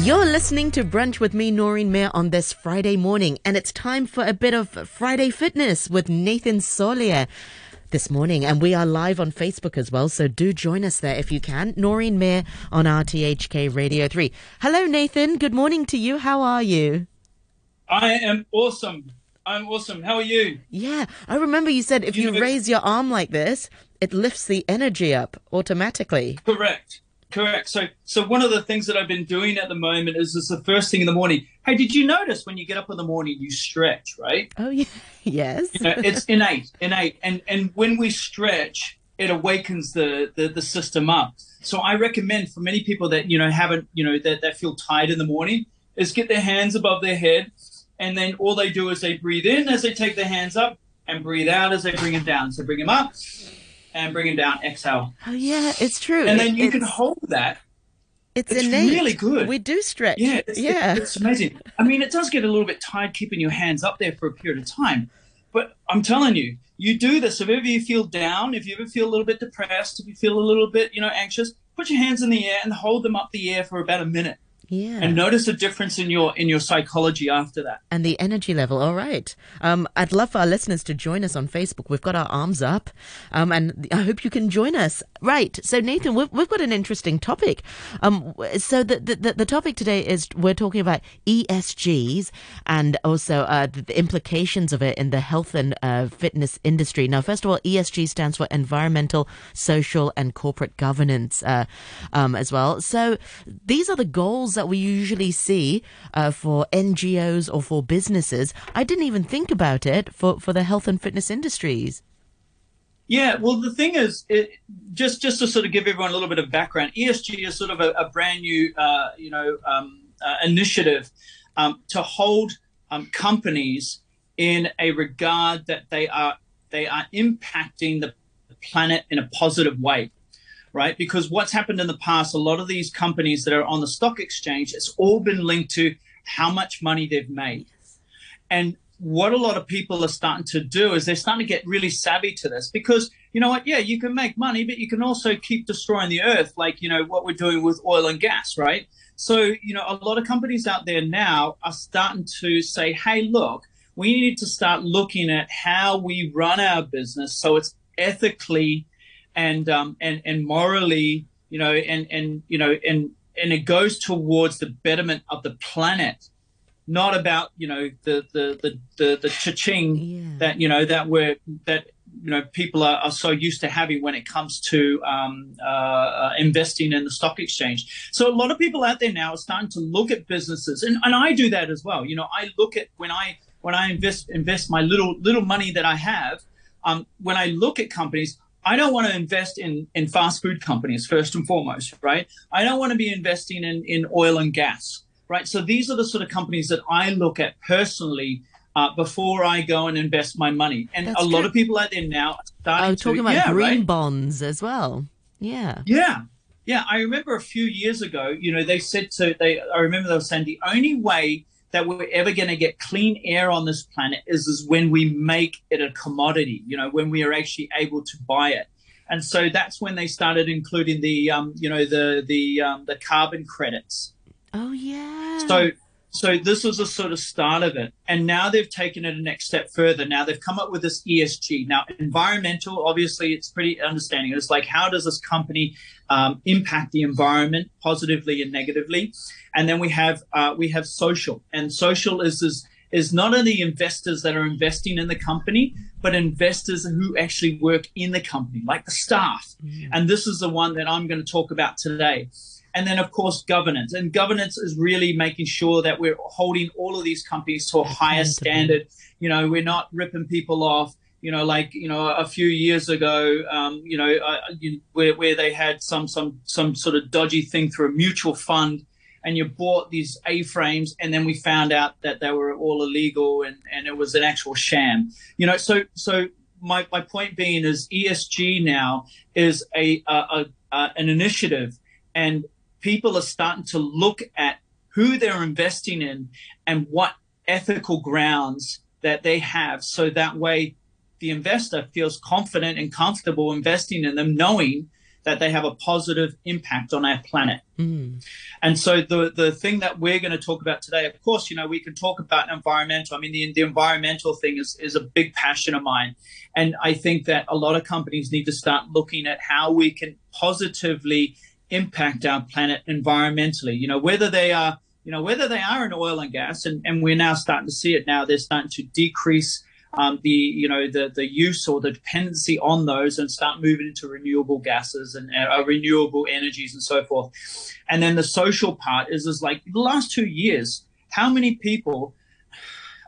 You're listening to Brunch with me, Noreen Mir, on this Friday morning, and it's time for a bit of Friday fitness with Nathan Solia this morning. And we are live on Facebook as well, so do join us there if you can. Noreen Mir on RTHK Radio 3. Hello, Nathan. Good morning to you. How are you? I am awesome. I'm awesome. How are you? Yeah, I remember you said if you, you raise your arm like this, it lifts the energy up automatically. Correct. Correct. So, so one of the things that I've been doing at the moment is, is the first thing in the morning. Hey, did you notice when you get up in the morning you stretch, right? Oh, yeah. yes. You know, it's innate, innate, and and when we stretch, it awakens the, the the system up. So I recommend for many people that you know haven't you know that that feel tired in the morning is get their hands above their head, and then all they do is they breathe in as they take their hands up and breathe out as they bring them down. So bring them up and bring them down. Exhale. Oh yeah, it's true. And then you it's, can hold that. It's, it's innate. really good. We do stretch. Yeah, it's, yeah, it's amazing. I mean, it does get a little bit tired keeping your hands up there for a period of time, but I'm telling you, you do this. If ever you feel down, if you ever feel a little bit depressed, if you feel a little bit, you know, anxious, put your hands in the air and hold them up the air for about a minute. Yeah. And notice a difference in your in your psychology after that. And the energy level. All right. Um, I'd love for our listeners to join us on Facebook. We've got our arms up, um, and I hope you can join us. Right. So Nathan, we've, we've got an interesting topic. Um, so the, the the topic today is we're talking about ESGs and also uh, the, implications of it in the health and uh, fitness industry. Now, first of all, ESG stands for environmental, social, and corporate governance uh, um, as well. So these are the goals that that we usually see uh, for NGOs or for businesses. I didn't even think about it for, for the health and fitness industries. Yeah, well, the thing is, it, just just to sort of give everyone a little bit of background, ESG is sort of a, a brand new, uh, you know, um, uh, initiative um, to hold um, companies in a regard that they are they are impacting the planet in a positive way right? Because what's happened in the past, a lot of these companies that are on the stock exchange, it's all been linked to how much money they've made. And what a lot of people are starting to do is they're starting to get really savvy to this because you know what? Yeah, you can make money, but you can also keep destroying the earth, like you know what we're doing with oil and gas, right? So you know, a lot of companies out there now are starting to say, "Hey, look, we need to start looking at how we run our business so it's ethically and um, and and morally, you know, and and you know, and and it goes towards the betterment of the planet, not about you know the the the the, the cha-ching yeah. that you know that we're that you know people are, are so used to having when it comes to um, uh, uh, investing in the stock exchange. So a lot of people out there now are starting to look at businesses, and, and I do that as well. You know, I look at when I when I invest invest my little little money that I have. Um, when I look at companies, I don't want to invest in, in fast food companies first and foremost, right? I don't want to be investing in, in oil and gas, right? So these are the sort of companies that I look at personally uh, before I go and invest my money. And That's a lot of people out there now are starting oh, talking to, about yeah, green right? bonds as well. Yeah. Yeah. Yeah. I remember a few years ago, you know, they said to, they, I remember they were saying the only way that we're ever going to get clean air on this planet is, is when we make it a commodity, you know, when we are actually able to buy it. And so that's when they started including the, um, you know, the the um, the carbon credits. Oh yeah. So so this was a sort of start of it, and now they've taken it a next step further. Now they've come up with this ESG. Now environmental, obviously, it's pretty understanding. It's like how does this company um, impact the environment positively and negatively, and then we have uh, we have social, and social is is is not only investors that are investing in the company, but investors who actually work in the company, like the staff. Mm. And this is the one that I'm going to talk about today. And then, of course, governance. And governance is really making sure that we're holding all of these companies to a higher standard. You know, we're not ripping people off. You know, like you know, a few years ago, um, you know, uh, you, where where they had some some some sort of dodgy thing through a mutual fund, and you bought these A-frames, and then we found out that they were all illegal, and and it was an actual sham. You know, so so my my point being is ESG now is a, a, a, a an initiative, and people are starting to look at who they're investing in and what ethical grounds that they have so that way the investor feels confident and comfortable investing in them knowing that they have a positive impact on our planet. Mm. And so the the thing that we're going to talk about today, of course, you know, we can talk about environmental. I mean, the, the environmental thing is, is a big passion of mine. And I think that a lot of companies need to start looking at how we can positively impact our planet environmentally, you know, whether they are, you know, whether they are in oil and gas, and, and we're now starting to see it now, they're starting to decrease um, the you know the the use or the dependency on those and start moving into renewable gases and uh, renewable energies and so forth. And then the social part is is like the last two years, how many people?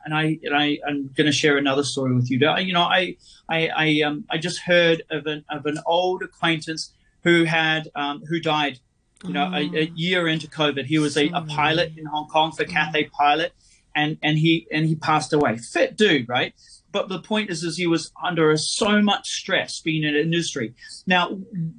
And I and I I'm going to share another story with you. You know, I I I um I just heard of an of an old acquaintance who had um, who died. You know, oh. a, a, year into COVID, he was a, a pilot in Hong Kong for Cathay Pilot, and and he and he passed away. Fit dude, right? but the point is, is he was under so much stress being in industry. Now,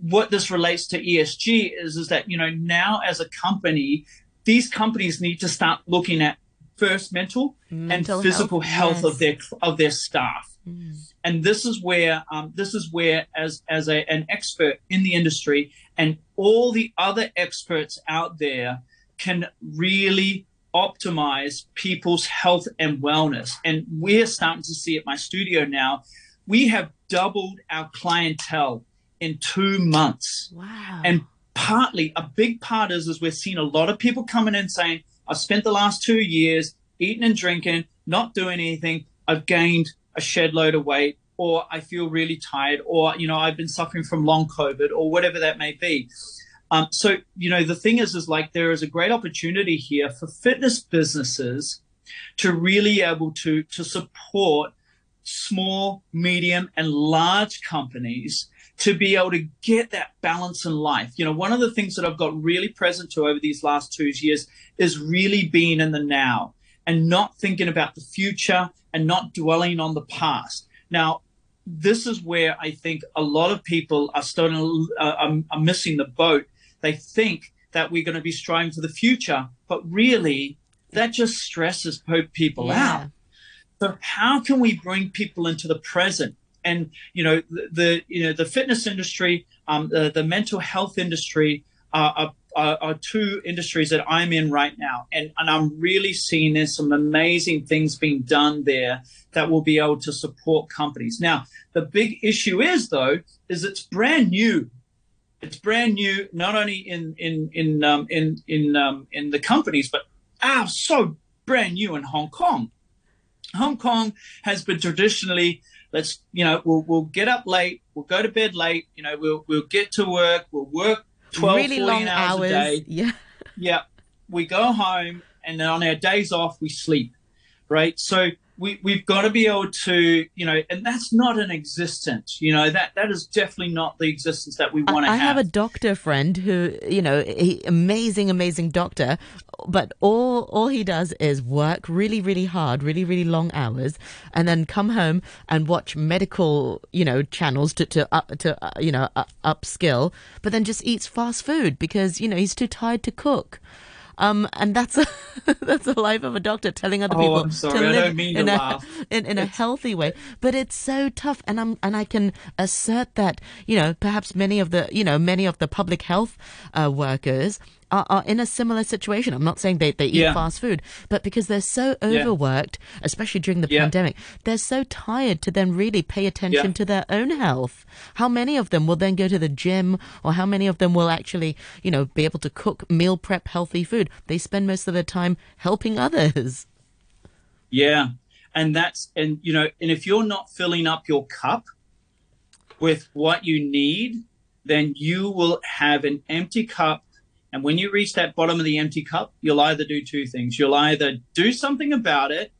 what this relates to ESG is, is that, you know, now as a company, these companies need to start looking at first mental, mental and physical health, health yes. of their, of their staff. Mm. And this is where, um, this is where as, as a, an expert in the industry and all the other experts out there can really optimize people's health and wellness. And we're starting to see at my studio now, we have doubled our clientele in two months. Wow. And partly, a big part is, is we're seeing a lot of people coming in saying, I've spent the last two years eating and drinking, not doing anything. I've gained a shed load of weight, or I feel really tired, or, you know, I've been suffering from long COVID, or whatever that may be. Um, so, you know, the thing is, is like there is a great opportunity here for fitness businesses to really able to, to support small, medium, and large companies to be able to get that balance in life. You know, one of the things that I've got really present to over these last two years is really being in the now and not thinking about the future and not dwelling on the past. Now, this is where I think a lot of people are starting uh, are, are missing the boat they think that we're going to be striving for the future, but really that just stresses people yeah. out. So how can we bring people into the present? And you know the, the you know the fitness industry, um, the, the mental health industry are, are, are, two industries that I'm in right now, and and I'm really seeing there's some amazing things being done there that will be able to support companies. Now the big issue is though is it's brand new it's brand new, not only in in in um, in in um, in the companies, but ah, so brand new in Hong Kong. Hong Kong has been traditionally let's you know we'll we'll get up late, we'll go to bed late, you know we'll we'll get to work, we'll work 12, really 14 hours, hours, a day. Yeah, yeah. We go home, and then on our days off we sleep, right? So we, we've got to be able to, you know, and that's not an existence, you know, that, that is definitely not the existence that we want to have. I have a doctor friend who, you know, he, amazing, amazing doctor, but all, all he does is work really, really hard, really, really long hours, and then come home and watch medical, you know, channels to, to, uh, to, uh, you know, uh, upskill, but then just eats fast food because, you know, he's too tired to cook. Um, and that's a, that's the life of a doctor telling other oh, people I'm sorry. to live in a in, in a healthy way. But it's so tough, and I'm and I can assert that you know perhaps many of the you know many of the public health uh, workers are, are in a similar situation. I'm not saying they, they eat yeah. fast food, but because they're so overworked, yeah. especially during the yeah. pandemic, they're so tired to then really pay attention to their own health. How many of them will then go to the gym or how many of them will actually, you know, be able to cook, meal prep healthy food? They spend most of their time helping others. Yeah. And that's, and, you know, and if you're not filling up your cup with what you need, then you will have an empty cup and when you reach that bottom of the empty cup, you'll either do two things. You'll either do something about it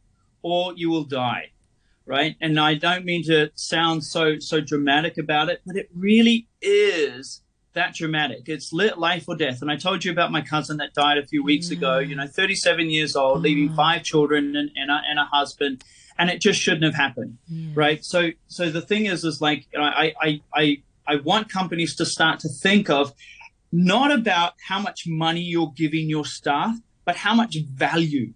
or you will die. Right. And I don't mean to sound so so dramatic about it, but it really is that dramatic. It's lit life or death. And I told you about my cousin that died a few weeks ago, you know, 37 years old, leaving mm. five children and, and, a, and a husband. And it just shouldn't have happened. Right. So so the thing is, is like you know, I, I I I want companies to start to think of not about how much money you're giving your staff, but how much value.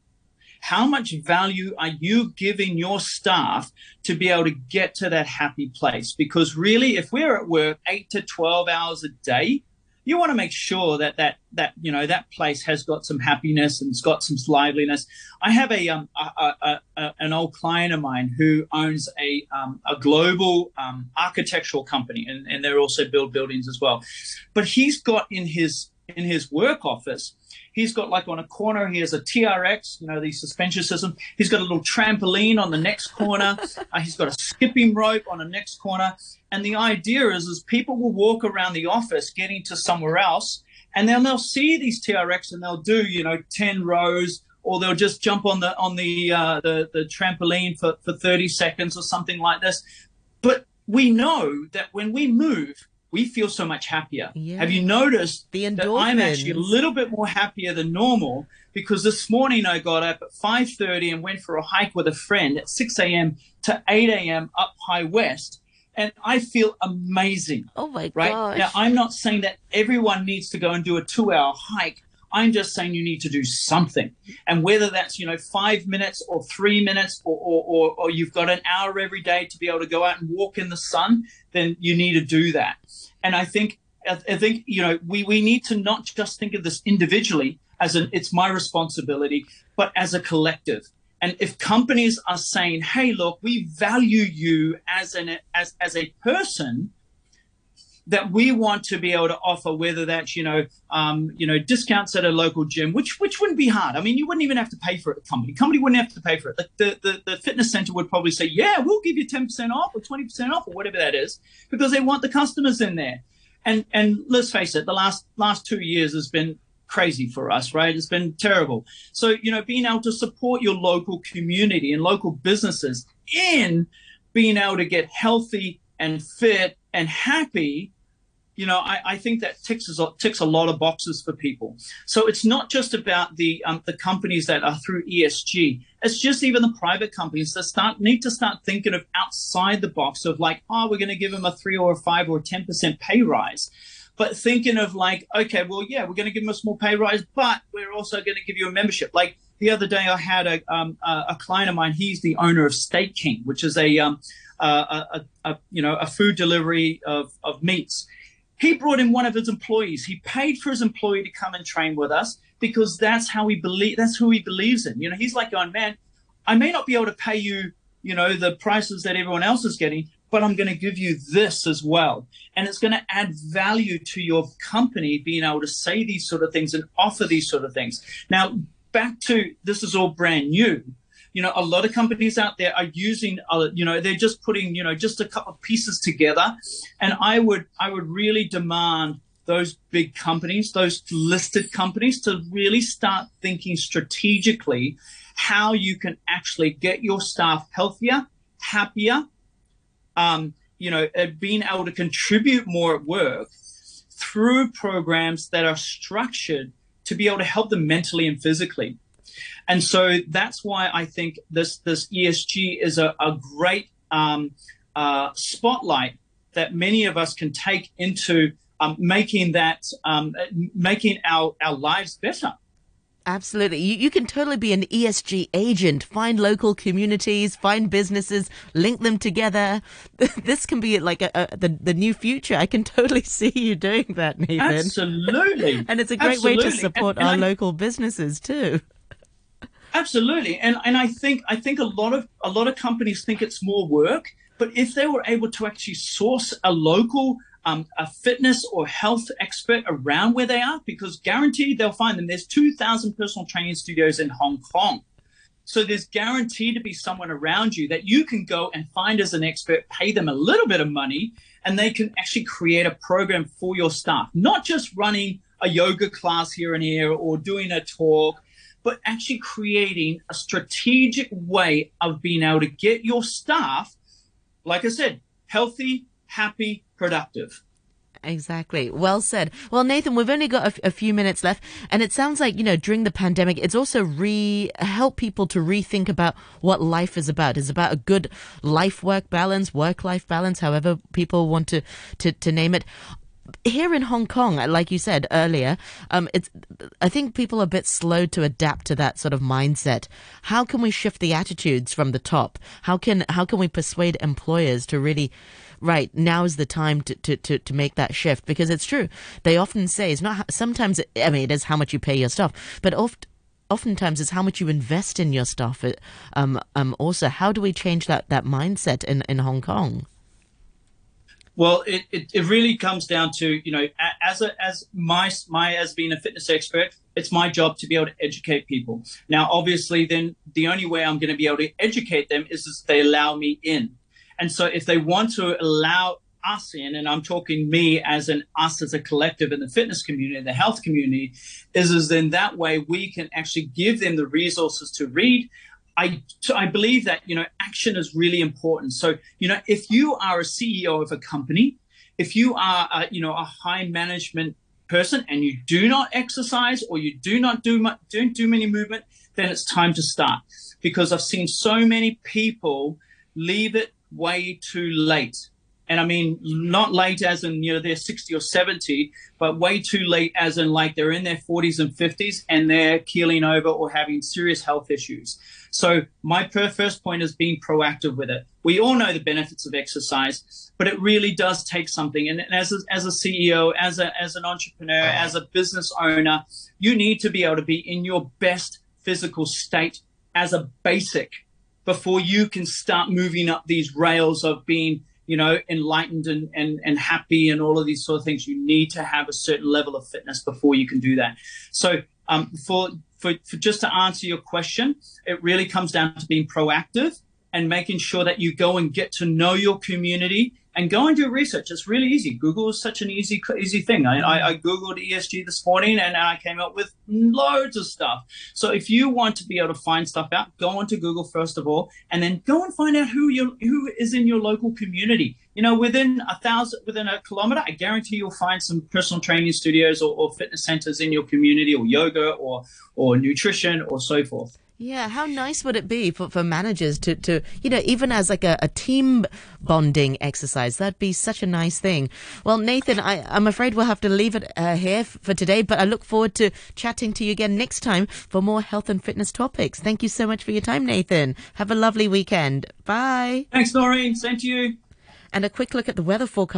How much value are you giving your staff to be able to get to that happy place? Because really, if we're at work eight to 12 hours a day, you want to make sure that that that you know that place has got some happiness and it's got some liveliness. I have a, um, a, a, a an old client of mine who owns a um, a global um, architectural company, and, and they're also build buildings as well. But he's got in his in his work office He's got like on a corner, he has a TRX, you know, the suspension system. He's got a little trampoline on the next corner. uh, he's got a skipping rope on the next corner. And the idea is, is people will walk around the office getting to somewhere else, and then they'll see these TRX and they'll do, you know, 10 rows or they'll just jump on the on the uh, the, the trampoline for, for 30 seconds or something like this. But we know that when we move, we feel so much happier. Have you noticed the that I'm actually a little bit more happier than normal because this morning I got up at 5:30 and went for a hike with a friend at 6 a.m. to 8 a.m. up High West, and I feel amazing. Oh my right? gosh! Now I'm not saying that everyone needs to go and do a two-hour hike. I'm just saying you need to do something. And whether that's, you know, five minutes or three minutes or, or, or, or, you've got an hour every day to be able to go out and walk in the sun, then you need to do that. And I think, I think, you know, we, we need to not just think of this individually as an, it's my responsibility, but as a collective. And if companies are saying, "Hey, look, we value you as an as as a person," that we want to be able to offer, whether that's you know um, you know discounts at a local gym, which which wouldn't be hard. I mean, you wouldn't even have to pay for it. The company company wouldn't have to pay for it. The the, the fitness center would probably say, yeah, we'll give you ten percent off or twenty percent off or whatever that is, because they want the customers in there. And and let's face it, the last last two years has been crazy for us, right? It's been terrible. So you know, being able to support your local community and local businesses in being able to get healthy and fit and happy you know, I, I think that ticks, ticks a lot of boxes for people. So it's not just about the um, the companies that are through ESG. It's just even the private companies that start need to start thinking of outside the box of like, oh, we're going to give them a three or a five or ten percent pay rise but thinking of like, okay, well, yeah, we're going to give them a small pay rise, but we're also going to give you a membership. Like the other day, I had a um, a client of mine. He's the owner of Steak King, which is a um, a, a, a, you know a food delivery of of meats, he brought in one of his employees. He paid for his employee to come and train with us because that's how he believe. That's who he believes in. You know, he's like going, man, I may not be able to pay you, you know, the prices that everyone else is getting, but I'm going to give you this as well. And it's going to add value to your company being able to say these sort of things and offer these sort of things. Now, back to this is all brand new you know, a lot of companies out there are using, uh, you know, they're just putting, you know, just a couple of pieces together. And I would, I would really demand those big companies, those listed companies to really start thinking strategically how you can actually get your staff healthier, happier, um, you know, being able to contribute more at work through programs that are structured to be able to help them mentally and physically. And so that's why I think this this ESG is a, a great um, uh, spotlight that many of us can take into um, making that um, making our, our lives better. Absolutely. You, you can totally be an ESG agent. Find local communities, find businesses, link them together. This can be like a, a, the, the new future. I can totally see you doing that, Nathan. Absolutely. and it's a great Absolutely. way to support and, and our I, local businesses too. Absolutely, and and I think I think a lot of a lot of companies think it's more work, but if they were able to actually source a local um, a fitness or health expert around where they are, because guaranteed they'll find them. There's 2,000 personal training studios in Hong Kong. So there's guaranteed to be someone around you that you can go and find as an expert, pay them a little bit of money, and they can actually create a program for your staff, not just running a yoga class here and here or doing a talk but actually creating a strategic way of being able to get your staff, like I said, healthy, happy, productive. Exactly. Well said. Well, Nathan, we've only got a, f- a few minutes left, and it sounds like you know during the pandemic, it's also re help people to rethink about what life is about. It's about a good life work balance, work life balance, however people want to, to to name it here in Hong Kong, like you said earlier, um, it's I think people are a bit slow to adapt to that sort of mindset. How can we shift the attitudes from the top? How can how can we persuade employers to really right now is the time to, to, to, to make that shift because it's true they often say it's not sometimes i mean it is how much you pay your staff but oft, oftentimes it's how much you invest in your staff um, um, also how do we change that, that mindset in, in hong kong well, it, it, it, really comes down to you know as a as my my as being a fitness expert, it's my job to be able to educate people. Now, obviously, then the only way I'm going to be able to educate them is if they allow me in. And so, if they want to allow us in, and I'm talking me as an us as a collective in the fitness community, the health community, is is then that way we can actually give them the resources to read, I, I believe that you know action is really important. So you know if you are a CEO of a company, if you are a, you know a high management person and you do not exercise or you do not do much, don't do many movement, then it's time to start because I've seen so many people leave it way too late and I mean not late as in you know they're 60 or 70, but way too late as in like they're in their 40s and 50s and they're keeling over or having serious health issues. So my first point is being proactive with it. We all know the benefits of exercise, but it really does take something. And as a, as a CEO, as a as an entrepreneur, as a business owner, you need to be able to be in your best physical state as a basic before you can start moving up these rails of being you know, enlightened and, and, and happy and all of these sort of things. You need to have a certain level of fitness before you can do that. So um, for, for, for just to answer your question, it really comes down to being proactive and making sure that you go and get to know your community and go and do research. It's really easy. Google is such an easy, easy thing. I, I, I, Googled ESG this morning and I came up with loads of stuff. So if you want to be able to find stuff out, go onto Google first of all, and then go and find out who you who is in your local community. You know, within a thousand, within a kilometer, I guarantee you'll find some personal training studios or, or fitness centers in your community, or yoga, or or nutrition, or so forth. Yeah, how nice would it be for, for managers to, to, you know, even as like a, a team bonding exercise? That'd be such a nice thing. Well, Nathan, I, I'm afraid we'll have to leave it uh, here for today, but I look forward to chatting to you again next time for more health and fitness topics. Thank you so much for your time, Nathan. Have a lovely weekend. Bye. Thanks, Noreen. Same to you. And a quick look at the weather forecast.